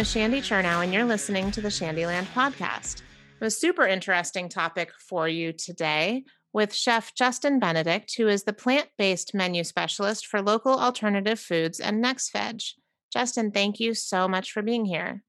is Shandy Chernow, and you're listening to the Shandyland podcast. A super interesting topic for you today with Chef Justin Benedict, who is the plant based menu specialist for local alternative foods and NextVeg. Justin, thank you so much for being here.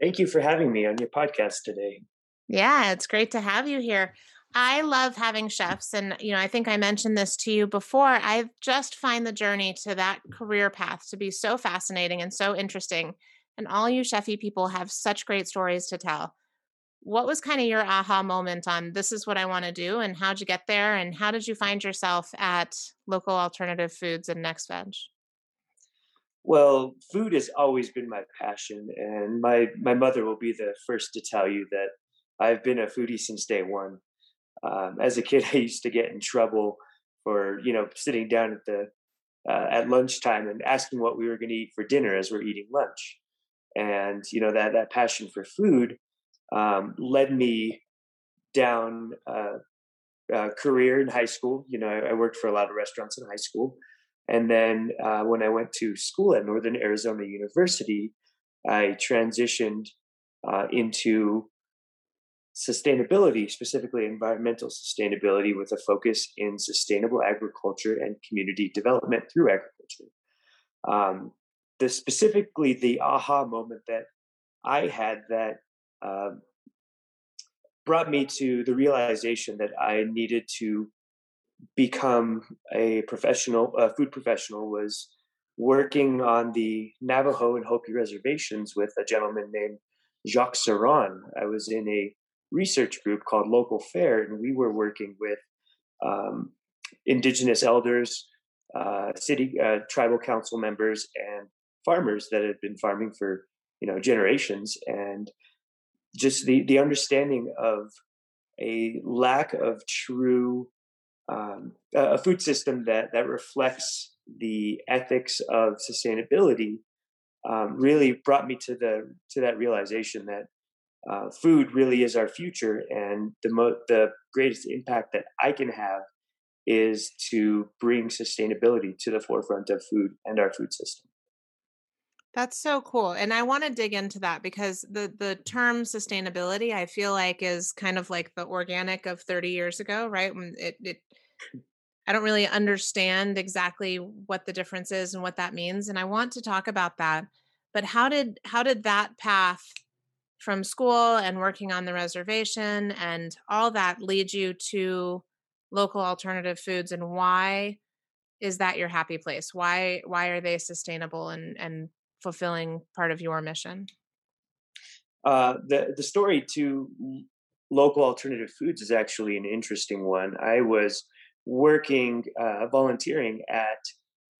Thank you for having me on your podcast today. Yeah, it's great to have you here. I love having chefs. And, you know, I think I mentioned this to you before. I just find the journey to that career path to be so fascinating and so interesting. And all you chefy people have such great stories to tell. What was kind of your aha moment on this is what I want to do and how'd you get there? And how did you find yourself at local alternative foods and NextVeg? Well, food has always been my passion, and my my mother will be the first to tell you that I've been a foodie since day one. Um, as a kid, I used to get in trouble for you know sitting down at the uh, at lunchtime and asking what we were going to eat for dinner as we're eating lunch, and you know that that passion for food um, led me down a, career in high school. You know, I, I, worked for a lot of restaurants in high school, and then uh, when I went to school at Northern Arizona University, I transitioned uh, into sustainability, specifically environmental sustainability, with a focus in sustainable agriculture and community development through agriculture. Um, the specifically the aha moment that I had that uh, brought me to the realization that I needed to become a professional, a food professional, was working on the Navajo and Hopi reservations with a gentleman named Jacques Saron. I was in a research group called Local Fair, and we were working with um, indigenous elders, uh, city uh, tribal council members, and farmers that had been farming for you know generations, and just the the understanding of a lack of true um, a food system that that reflects the ethics of sustainability um, really brought me to the to that realization that uh, food really is our future, and the mo- the greatest impact that I can have is to bring sustainability to the forefront of food and our food system. That's so cool. And I want to dig into that because the the term sustainability I feel like is kind of like the organic of 30 years ago, right? When it it I don't really understand exactly what the difference is and what that means and I want to talk about that. But how did how did that path from school and working on the reservation and all that lead you to local alternative foods and why is that your happy place why why are they sustainable and and fulfilling part of your mission uh, the the story to local alternative foods is actually an interesting one i was working uh, volunteering at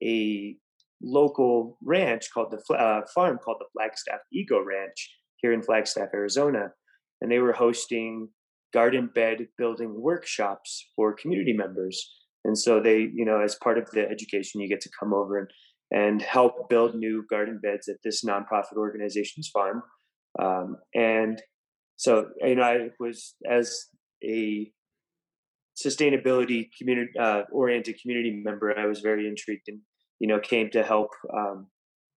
a local ranch called the uh, farm called the flagstaff eco ranch here in Flagstaff, Arizona, and they were hosting garden bed building workshops for community members. And so they, you know, as part of the education, you get to come over and and help build new garden beds at this nonprofit organization's farm. Um, and so, you know, I was as a sustainability community uh, oriented community member, I was very intrigued and you know came to help um,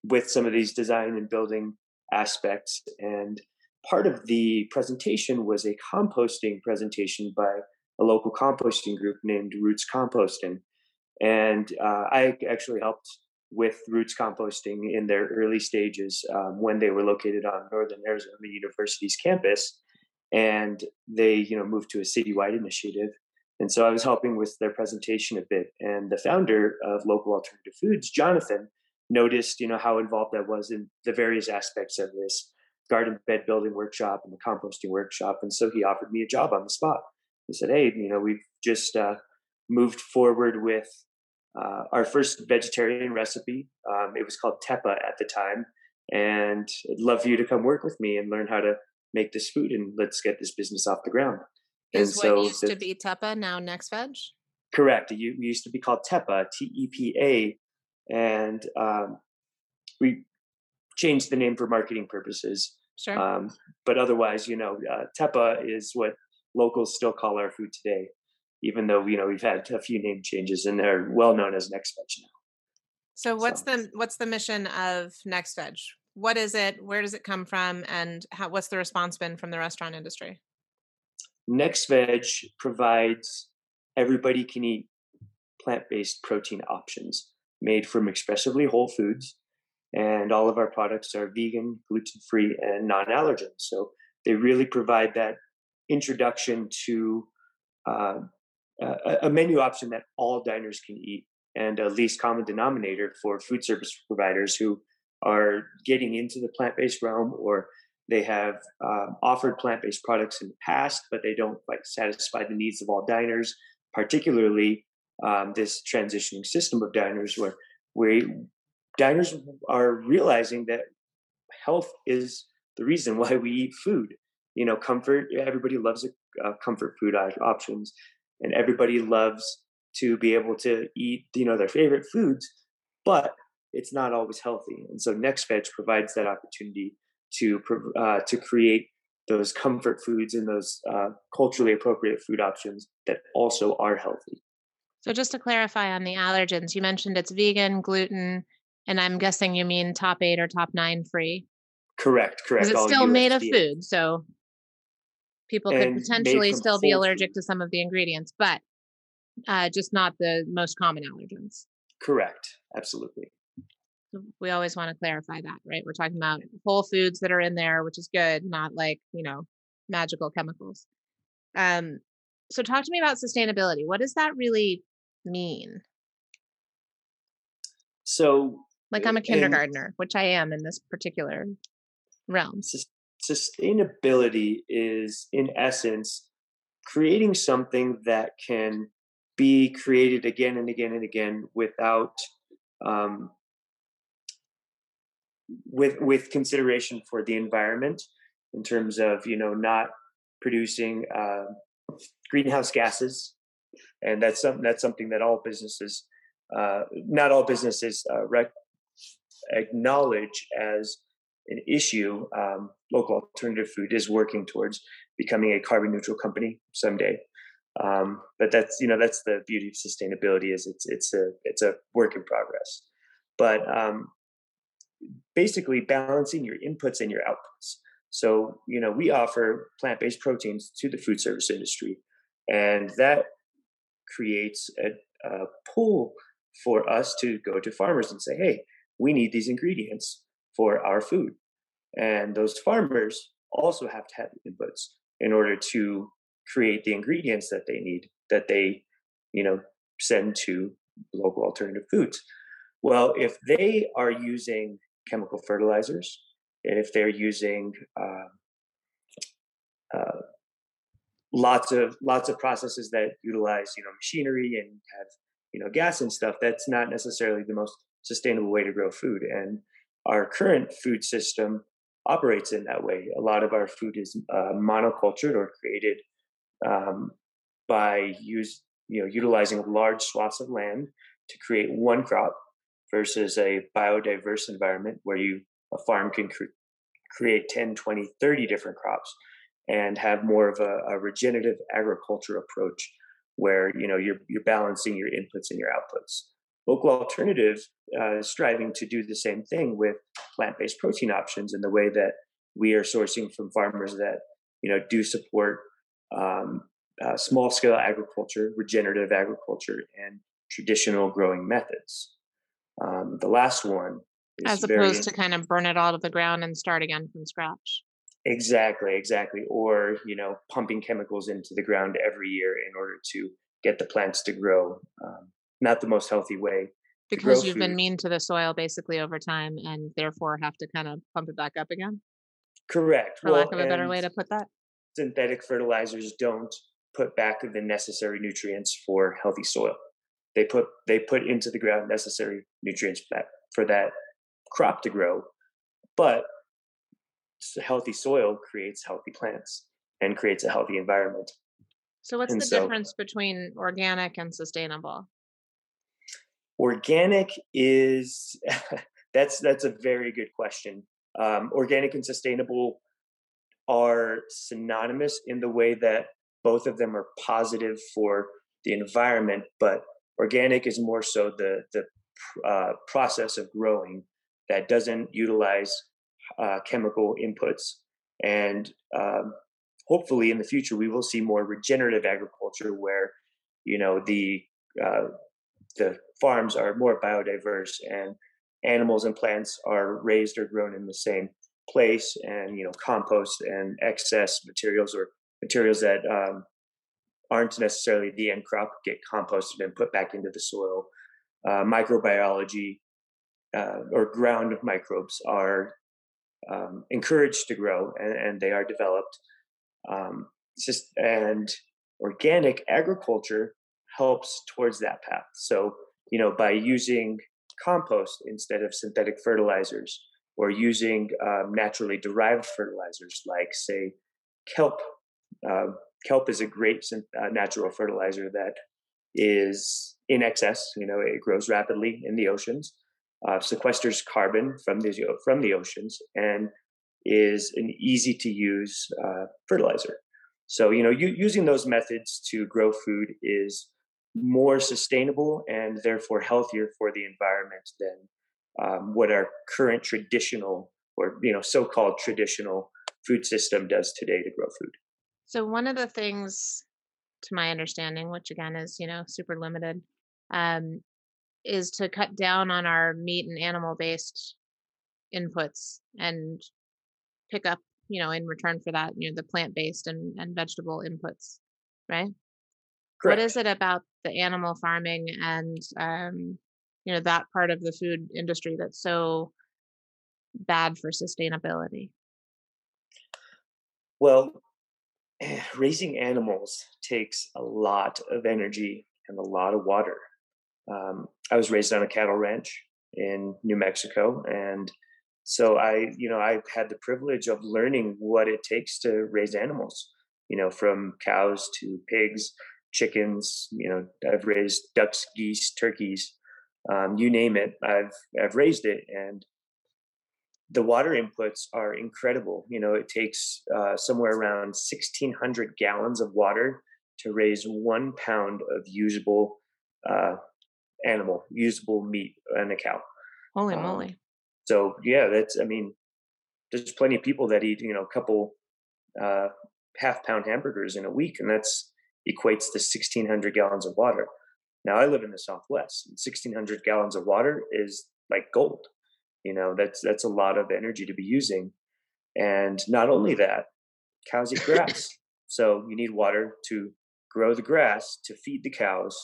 with some of these design and building aspects. And part of the presentation was a composting presentation by a local composting group named Roots Composting. And uh, I actually helped with Roots Composting in their early stages um, when they were located on Northern Arizona University's campus. And they, you know, moved to a citywide initiative. And so I was helping with their presentation a bit. And the founder of Local Alternative Foods, Jonathan, noticed, you know, how involved I was in the various aspects of this garden bed building workshop and the composting workshop. And so he offered me a job on the spot. He said, Hey, you know, we've just uh, moved forward with uh, our first vegetarian recipe. Um, it was called Tepa at the time. And I'd love for you to come work with me and learn how to make this food and let's get this business off the ground. Is and what so used the, to be Tepa now Next Veg? Correct. It used to be called Tepa, T E P A, and um, we changed the name for marketing purposes. Sure. Um, but otherwise, you know, uh, Tepa is what locals still call our food today, even though you know we've had a few name changes and they're well known as Next Veg now. So what's so. the what's the mission of Next Veg? what is it? Where does it come from? And how, what's the response been from the restaurant industry? Next Veg provides everybody can eat plant based protein options made from expressively whole foods. And all of our products are vegan, gluten free, and non allergen. So they really provide that introduction to uh, a, a menu option that all diners can eat and a least common denominator for food service providers who are getting into the plant based realm or they have um, offered plant based products in the past, but they don't quite satisfy the needs of all diners, particularly um, this transitioning system of diners where, where diners are realizing that health is the reason why we eat food. You know, comfort, everybody loves uh, comfort food options, and everybody loves to be able to eat, you know, their favorite foods, but it's not always healthy. And so NextVeg provides that opportunity to uh, to create those comfort foods and those uh, culturally appropriate food options that also are healthy. So, just to clarify on the allergens, you mentioned it's vegan, gluten, and I'm guessing you mean top eight or top nine free. Correct, correct. Because it's still made of food, so people could potentially still be allergic food. to some of the ingredients, but uh, just not the most common allergens. Correct, absolutely we always want to clarify that, right? We're talking about whole foods that are in there, which is good, not like, you know, magical chemicals. Um, so talk to me about sustainability. What does that really mean? So like I'm a kindergartner, which I am in this particular realm. Sustainability is in essence creating something that can be created again and again and again without um, with with consideration for the environment in terms of you know not producing uh, greenhouse gases, and that's something that's something that all businesses, uh, not all businesses, uh, rec- acknowledge as an issue. Um, local alternative food is working towards becoming a carbon neutral company someday. Um, but that's you know that's the beauty of sustainability is it's it's a it's a work in progress. But um, basically balancing your inputs and your outputs. So, you know, we offer plant based proteins to the food service industry, and that creates a, a pull for us to go to farmers and say, hey, we need these ingredients for our food. And those farmers also have to have inputs in order to create the ingredients that they need, that they, you know, send to local alternative foods. Well, if they are using chemical fertilizers, and if they're using uh, uh, lots of lots of processes that utilize you know machinery and have you know gas and stuff, that's not necessarily the most sustainable way to grow food. And our current food system operates in that way. A lot of our food is uh, monocultured or created um, by use you know utilizing large swaths of land to create one crop versus a biodiverse environment where you a farm can cre- create 10 20 30 different crops and have more of a, a, regenerative agriculture approach where you know you're you're balancing your inputs and your outputs local alternative uh, is striving to do the same thing with plant-based protein options in the way that we are sourcing from farmers that you know do support um, uh, small scale agriculture regenerative agriculture and traditional growing methods um, the last one as opposed to kind of burn it all to the ground and start again from scratch. Exactly, exactly. Or you know, pumping chemicals into the ground every year in order to get the plants to grow. Um, not the most healthy way. Because you've food. been mean to the soil basically over time, and therefore have to kind of pump it back up again. Correct. For well, lack of a better way to put that. Synthetic fertilizers don't put back the necessary nutrients for healthy soil they put they put into the ground necessary nutrients for that, for that crop to grow but healthy soil creates healthy plants and creates a healthy environment so what's and the so, difference between organic and sustainable organic is that's that's a very good question um, organic and sustainable are synonymous in the way that both of them are positive for the environment but Organic is more so the the uh, process of growing that doesn't utilize uh, chemical inputs. And um, hopefully in the future, we will see more regenerative agriculture where, you know, the, uh, the farms are more biodiverse and animals and plants are raised or grown in the same place and, you know, compost and excess materials or materials that um, aren't necessarily the end crop get composted and put back into the soil. Uh, microbiology uh, or ground microbes are um, encouraged to grow and, and they are developed. Um, just and organic agriculture helps towards that path. So you know by using compost instead of synthetic fertilizers or using um, naturally derived fertilizers like say kelp. Uh, kelp is a great uh, natural fertilizer that is in excess. You know, it grows rapidly in the oceans, uh, sequesters carbon from the from the oceans, and is an easy to use uh, fertilizer. So you know, you, using those methods to grow food is more sustainable and therefore healthier for the environment than um, what our current traditional or you know so-called traditional food system does today to grow food. So one of the things, to my understanding, which again is you know super limited, um, is to cut down on our meat and animal based inputs and pick up, you know, in return for that, you know, the plant based and, and vegetable inputs, right? Correct. What is it about the animal farming and, um, you know, that part of the food industry that's so bad for sustainability? Well, raising animals takes a lot of energy and a lot of water. Um, I was raised on a cattle ranch in New Mexico, and so I, you know, I've had the privilege of learning what it takes to raise animals. You know, from cows to pigs, chickens. You know, I've raised ducks, geese, turkeys, um, you name it. I've I've raised it, and the water inputs are incredible. You know, it takes uh, somewhere around 1,600 gallons of water to raise one pound of usable uh, animal, usable meat in a cow. Holy um, moly! So yeah, that's I mean, there's plenty of people that eat you know a couple uh, half pound hamburgers in a week, and that's equates to 1,600 gallons of water. Now I live in the Southwest, 1,600 gallons of water is like gold. You know, that's that's a lot of energy to be using, and not only that, cows eat grass, so you need water to grow the grass to feed the cows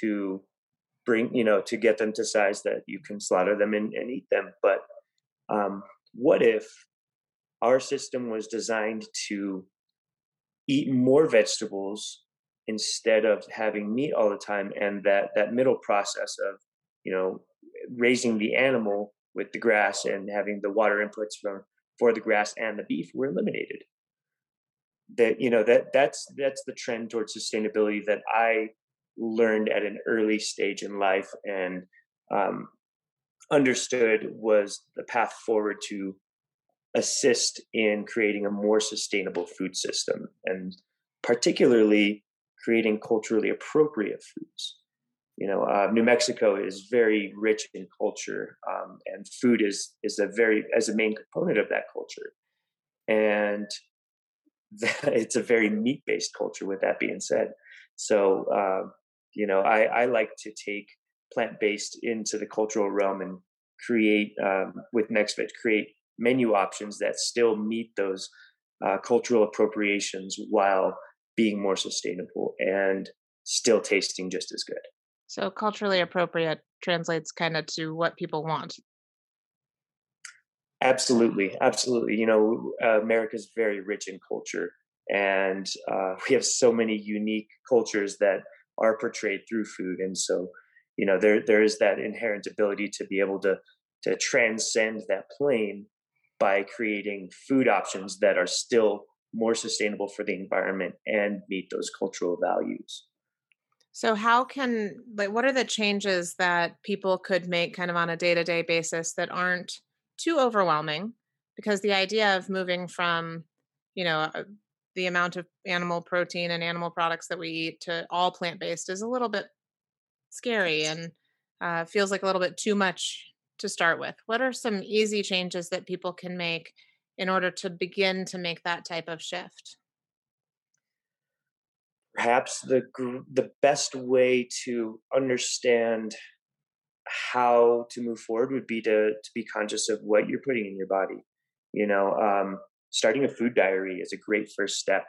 to bring you know to get them to size that you can slaughter them and, and eat them but um, what if our system was designed to eat more vegetables instead of having meat all the time and that that middle process of you know raising the animal with the grass and having the water inputs from for the grass and the beef were eliminated. That you know that that's that's the trend towards sustainability that i learned at an early stage in life and um, understood was the path forward to assist in creating a more sustainable food system. And particularly creating culturally appropriate foods. You know uh, new mexico is very rich in culture um, and food is is a very as a main component of that culture. And that, it's a very meat based culture with that being said. So uh, you know i i like to take plant based into the cultural realm and create um, with nextveg create menu options that still meet those uh, cultural appropriations while being more sustainable and still tasting just as good. So culturally appropriate translates kind of to what people want. Absolutely absolutely. You know uh, america's very rich in culture and uh, we have so many unique cultures that are portrayed through food and so you know there there is that inherent ability to be able to to transcend that plane by creating food options that are still more sustainable for the environment and meet those cultural values. So how can like what are the changes that people could make kind of on a day-to-day basis that aren't too overwhelming? Because the idea of moving from you know the amount of animal protein and animal products that we eat to all plant based is a little bit scary and uh, feels like a little bit too much to start with? What are some easy changes that people can make in order to begin to make that type of shift? Perhaps the the best way to understand how to move forward would be to to be conscious of what you're putting in your body. You know, um, starting a food diary is a great first step,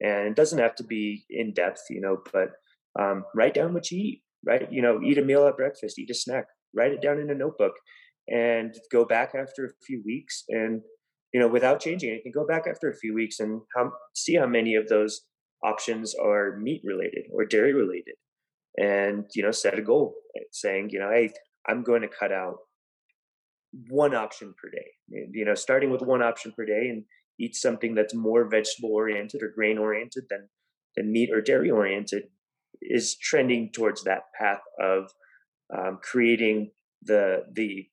and it doesn't have to be in depth. You know, but um, write down what you eat. Right, you know, eat a meal at breakfast, eat a snack, write it down in a notebook, and go back after a few weeks, and you know, without changing anything, go back after a few weeks and how, see how many of those options are meat related or dairy related. And you know set a goal saying you know hey i'm going to cut out one option per day. You know starting with one option per day and eat something that's more vegetable oriented or grain oriented than than meat or dairy oriented is trending towards that path of um, creating the the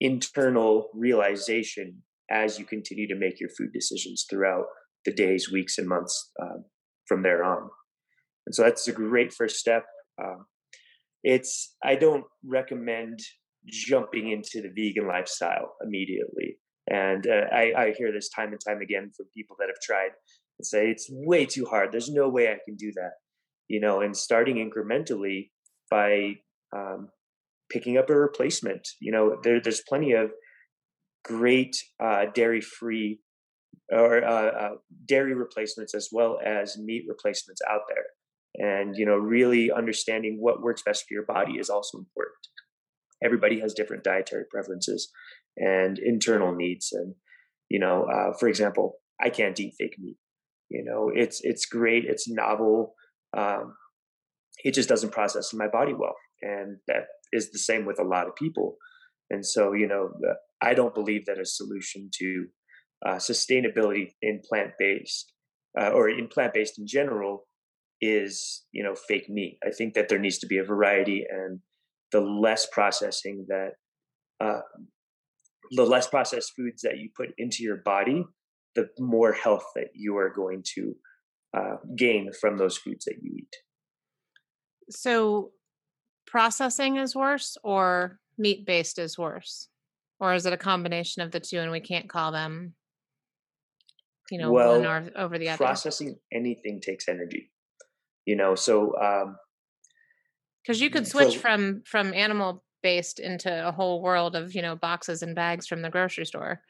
internal realization as you continue to make your food decisions throughout the days weeks and months um, from there on and so that's a great first step. Um, it's I don't recommend jumping into the vegan lifestyle immediately. And uh, I, I hear this time and time again from people that have tried and say it's way too hard. There's no way I can do that, you know. And starting incrementally by um, picking up a replacement. You know, there, there's plenty of great uh, dairy-free or uh, uh dairy replacements as well as meat replacements out there. And you know really understanding what works best for your body is also important. Everybody has different dietary preferences and internal needs and you know uh, for example i can't eat fake meat. You know it's it's great it's novel um, it just doesn't process in my body well. And that is the same with a lot of people. And so you know uh, i don't believe that a solution to uh, sustainability in plant-based uh, or in plant-based in general is you know fake meat. I think that there needs to be a variety, and the less processing that uh, the less processed foods that you put into your body, the more health that you are going to uh, gain from those foods that you eat. So, processing is worse, or meat based is worse, or is it a combination of the two, and we can't call them, you know, well, one or, over the other? Processing anything takes energy you know so um because you could switch so, from from animal based into a whole world of you know boxes and bags from the grocery store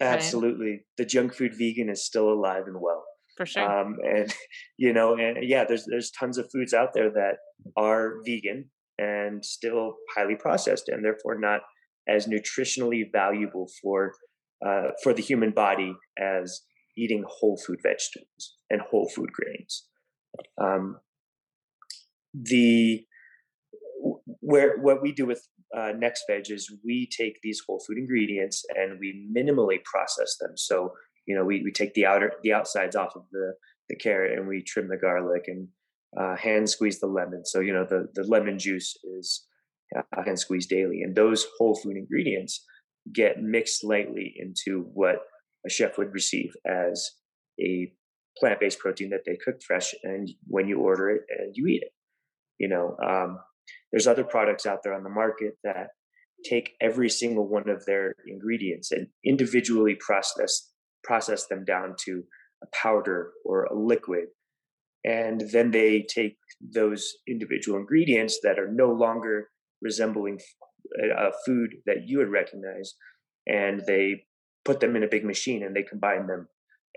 absolutely right? the junk food vegan is still alive and well for sure um and you know and yeah there's there's tons of foods out there that are vegan and still highly processed and therefore not as nutritionally valuable for uh, for the human body as eating whole food vegetables and whole food grains um, the where what we do with uh, NextVeg is we take these whole food ingredients and we minimally process them. So you know we, we take the outer the outsides off of the the carrot and we trim the garlic and uh, hand squeeze the lemon. So you know the the lemon juice is uh, hand squeezed daily, and those whole food ingredients get mixed lightly into what a chef would receive as a plant-based protein that they cook fresh and when you order it and you eat it you know? Um, there's other products out there on the market that take every single one of their ingredients and individually process process them down to a powder or a liquid. And then they take those individual ingredients that are no longer resembling a food that you would recognize and they put them in a big machine and they combine them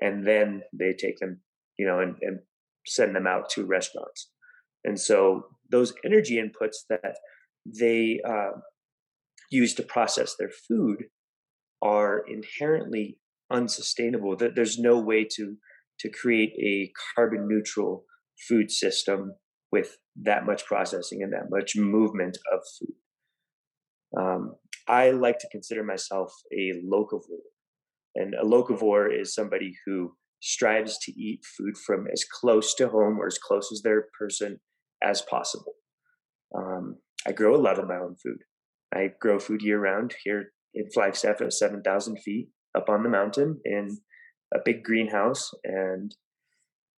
and then they take them, you know, and, and send them out to restaurants. And so those energy inputs that they uh, use to process their food are inherently unsustainable. That there's no way to to create a carbon neutral food system with that much processing and that much movement of food. Um, I like to consider myself a locavore. And a locavore is somebody who strives to eat food from as close to home or as close as their person as possible. Um, I grow a lot of my own food. I grow food year round here in Flagstaff at 7,000 feet up on the mountain in a big greenhouse. And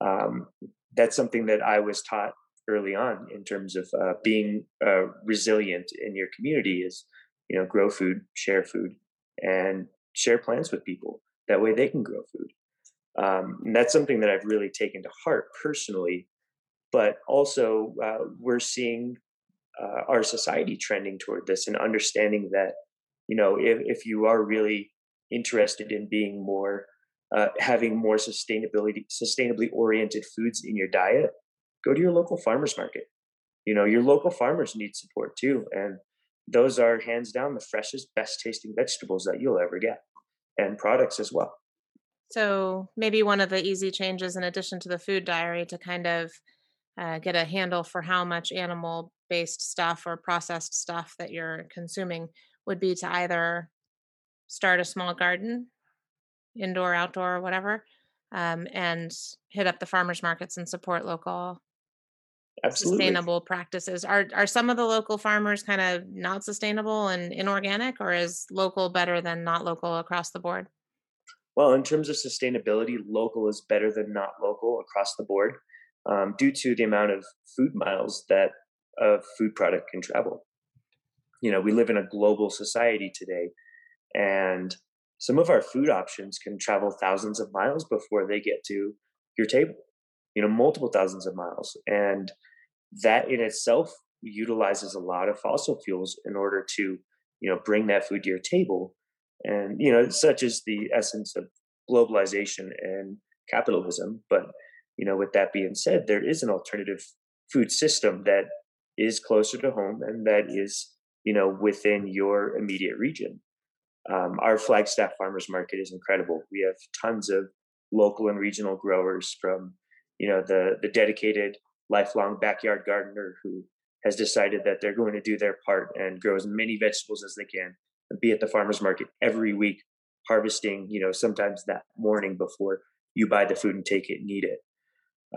um, that's something that I was taught early on in terms of uh, being uh, resilient in your community is you know, grow food, share food, and share plans with people. That way they can grow food. Um, and that's something that I've really taken to heart personally. But also, uh, we're seeing uh, our society trending toward this and understanding that, you know, if, if you are really interested in being more, uh, having more sustainability, sustainably oriented foods in your diet, go to your local farmers market. You know, your local farmers need support too. And those are hands down the freshest, best tasting vegetables that you'll ever get and products as well. So maybe one of the easy changes, in addition to the food diary, to kind of uh, get a handle for how much animal based stuff or processed stuff that you're consuming would be to either start a small garden, indoor, outdoor, or whatever, um, and hit up the farmers markets and support local Absolutely. sustainable practices. Are are some of the local farmers kind of not sustainable and inorganic, or is local better than not local across the board? Well, in terms of sustainability, local is better than not local across the board, um, due to the amount of food miles that a food product can travel. You know, we live in a global society today, and some of our food options can travel thousands of miles before they get to your table you know multiple thousands of miles and that in itself utilizes a lot of fossil fuels in order to you know bring that food to your table. And you know such is the essence of globalization and capitalism but you know with that being said there is an alternative food system that is closer to home and that is you know within your immediate region. Um, our flagstaff farmers market is incredible. We have tons of local and regional growers from you know the the dedicated lifelong backyard gardener who has decided that they're going to do their part and grow as many vegetables as they can and be at the farmers market every week harvesting you know sometimes that morning before you buy the food and take it and eat it.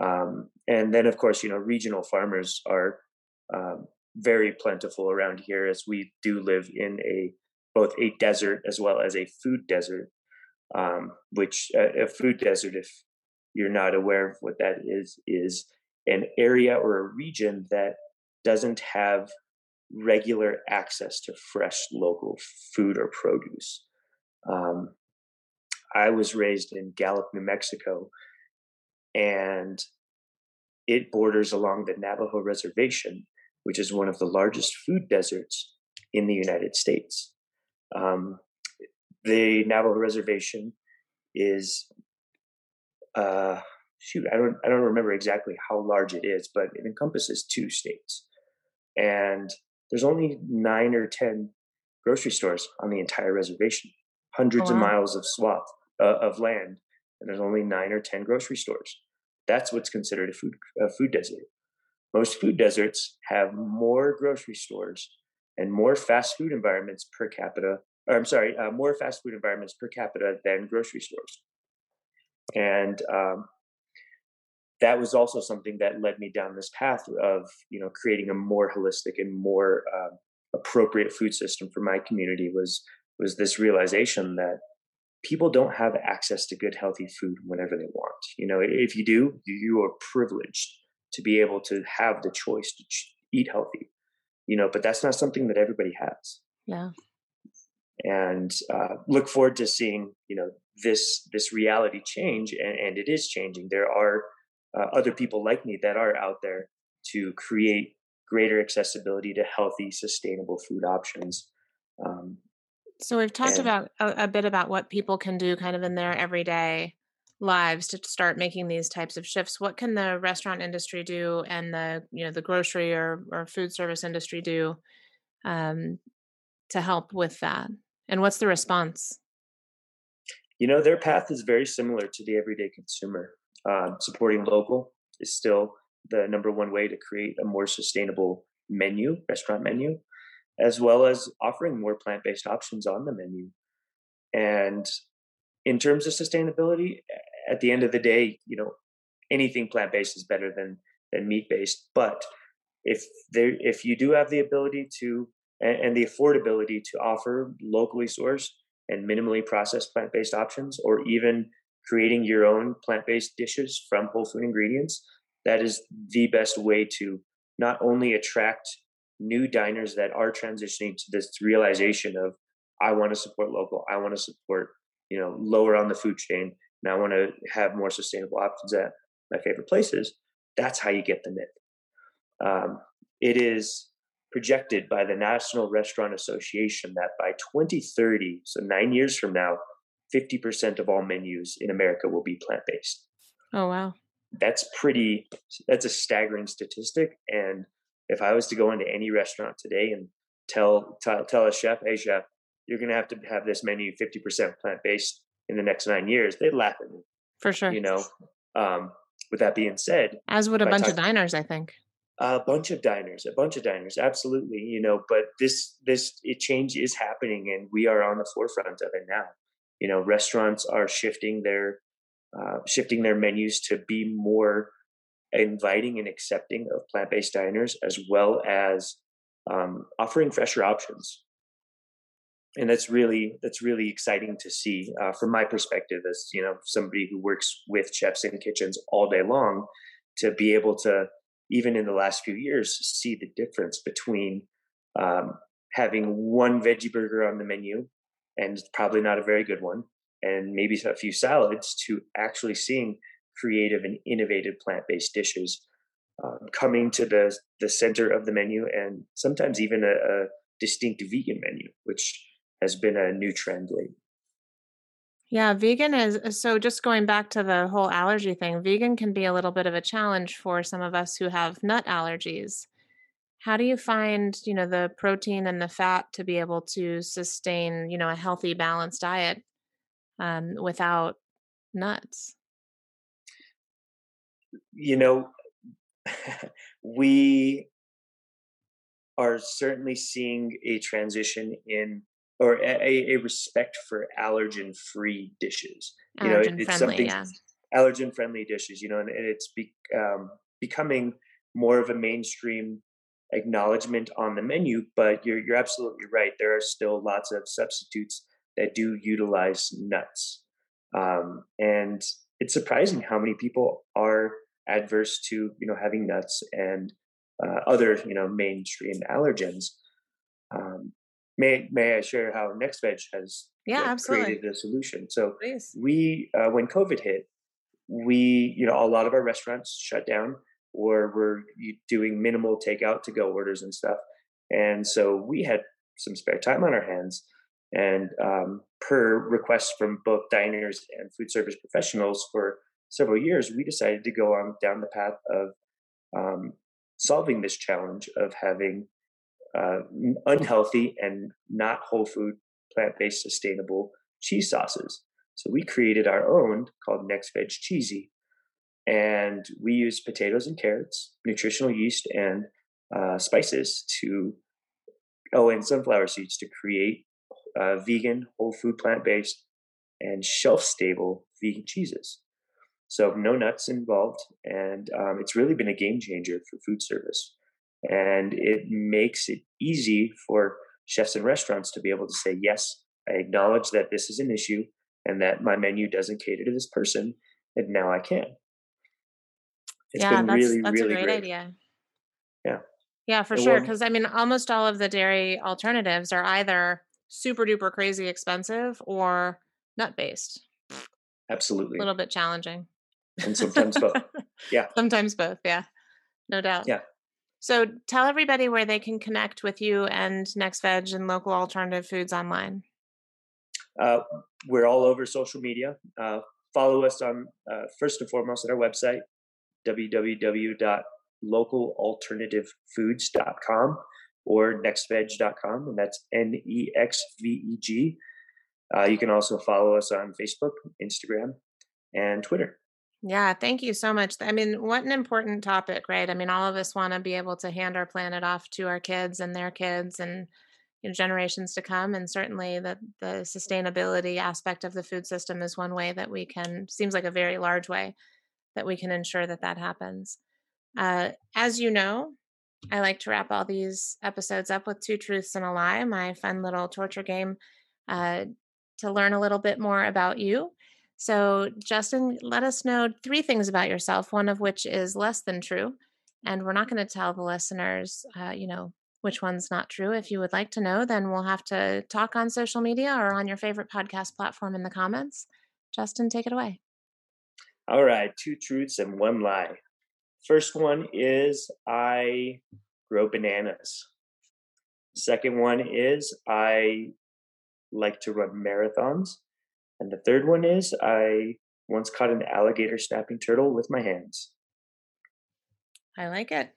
Um, and then of course you know regional farmers are um, very plentiful around here as we do live in a both a desert as well as a food desert um, which uh, a food desert if you're not aware of what that is, is an area or a region that doesn't have regular access to fresh local food or produce. Um, I was raised in Gallup, New Mexico, and it borders along the Navajo Reservation, which is one of the largest food deserts in the United States. Um, the Navajo Reservation is uh, shoot, I don't I don't remember exactly how large it is, but it encompasses two states, and there's only nine or ten grocery stores on the entire reservation, hundreds oh, wow. of miles of swath uh, of land, and there's only nine or ten grocery stores. That's what's considered a food a food desert. Most food deserts have more grocery stores and more fast food environments per capita. Or I'm sorry, uh, more fast food environments per capita than grocery stores and um, that was also something that led me down this path of you know creating a more holistic and more uh, appropriate food system for my community was was this realization that people don't have access to good healthy food whenever they want. You know if you do you are privileged to be able to have the choice to eat healthy you know but that's not something that everybody has. Yeah. And uh, look forward to seeing you know this this reality change and, and it is changing. There are uh, other people like me that are out there to create greater accessibility to healthy sustainable food options um, so we've talked and, about a, a, bit about what people can do kind of in their everyday lives to start making these types of shifts what can the restaurant industry do and the you know the grocery or, or food service industry do um, to help with that and what's the response? You know, their path is very similar to the everyday consumer. Um, supporting local is still the number one way to create a more sustainable menu, restaurant menu, as well as offering more plant based options on the menu. And in terms of sustainability, at the end of the day, you know, anything plant based is better than than meat based. But if there, if you do have the ability to and, and the affordability to offer locally sourced and minimally processed plant based options, or even creating your own plant based dishes from whole food ingredients, that is the best way to not only attract new diners that are transitioning to this realization of I want to support local, I want to support you know lower on the food chain, and I want to have more sustainable options at my favorite places. That's how you get the myth. Um, it is projected by the National Restaurant Association that by 2030, so nine years from now, 50% of all menus in America will be plant based. Oh, wow. That's pretty, that's a staggering statistic. And if I was to go into any restaurant today and tell, tell, tell a chef, hey, chef, you're going to have to have this menu 50% plant based in the next nine years, they'd laugh at me. For sure. You know, um, with that being said, as would a bunch talk- of diners, I think a bunch of diners a bunch of diners absolutely you know but this this it change is happening and we are on the forefront of it now you know restaurants are shifting their uh, shifting their menus to be more inviting and accepting of plant-based diners as well as um, offering fresher options. And that's really that's really exciting to see uh, from my perspective as you know somebody who works with chefs in kitchens all day long to be able to even in the last few years, see the difference between um, having one veggie burger on the menu, and probably not a very good one, and maybe a few salads, to actually seeing creative and innovative plant-based dishes um, coming to the the center of the menu, and sometimes even a, a distinct vegan menu, which has been a new trend lately. Yeah, vegan is so just going back to the whole allergy thing, vegan can be a little bit of a challenge for some of us who have nut allergies. How do you find, you know, the protein and the fat to be able to sustain, you know, a healthy, balanced diet um, without nuts? You know, we are certainly seeing a transition in or a, a respect for allergen free dishes. You know, it, it's something yeah. allergen friendly dishes. You know, and, and it's be, um, becoming more of a mainstream acknowledgement on the menu. But you're you're absolutely right. There are still lots of substitutes that do utilize nuts, um, and it's surprising how many people are adverse to you know having nuts and uh, other you know mainstream allergens. Um, may may I share how NextVeg has yeah, absolutely. created a solution? So Please. we uh, when COVID hit, we you know a lot of our restaurants shut down or we're doing minimal takeout to go orders and stuff, and so we had some spare time on our hands. And um, per request from both diners and food service professionals for several years, we decided to go on down the path of um, solving this challenge of having uh, unhealthy and not whole food, plant based, sustainable cheese sauces. So we created our own called Next Veg Cheesy. And we use potatoes and carrots, nutritional yeast, and uh, spices to, oh, and sunflower seeds to create uh, vegan, whole food, plant based, and shelf stable vegan cheeses. So no nuts involved, and um, it's really been a game changer for food service and it makes it easy for chefs and restaurants to be able to say yes i acknowledge that this is an issue and that my menu doesn't cater to this person and now i can it's yeah, that's, really that's really a great, great, idea. Yeah. Yeah for sure because i mean almost all of the dairy alternatives are either super duper crazy expensive or nut based absolutely. A little bit challenging. And sometimes both. Yeah. Sometimes both yeah no doubt. Yeah. So tell everybody where they can connect with you and Next Veg and local alternative foods online. Uh, we're all over social media. Uh, follow us on uh, first and foremost at our website www.localalternativefoods.com or nextveg.com, and that's N E X V E G. Uh, you can also follow us on Facebook, Instagram, and Twitter. Yeah, thank you so much. I mean, what an important topic, right? I mean, all of us want to be able to hand our planet off to our kids and their kids and you know, generations to come. And certainly the the sustainability aspect of the food system is one way that we can seems like a very large way that we can ensure that that happens. Uh, as you know, I like to wrap all these episodes up with two truths and a lie, my fun little torture game uh, to learn a little bit more about you. So, Justin, let us know three things about yourself, one of which is less than true. And we're not going to tell the listeners, uh, you know, which one's not true. If you would like to know, then we'll have to talk on social media or on your favorite podcast platform in the comments. Justin, take it away. All right, two truths and one lie. First one is I grow bananas. Second one is I like to run marathons. And the third one is I once caught an alligator snapping turtle with my hands. I like it.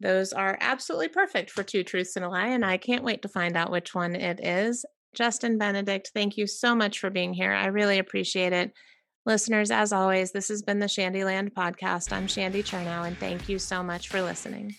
Those are absolutely perfect for two truths and a lie, and I can't wait to find out which one it is. Justin Benedict, thank you so much for being here. I really appreciate it. Listeners, as always, this has been the Shandyland podcast. I'm Shandy Chernow, and thank you so much for listening.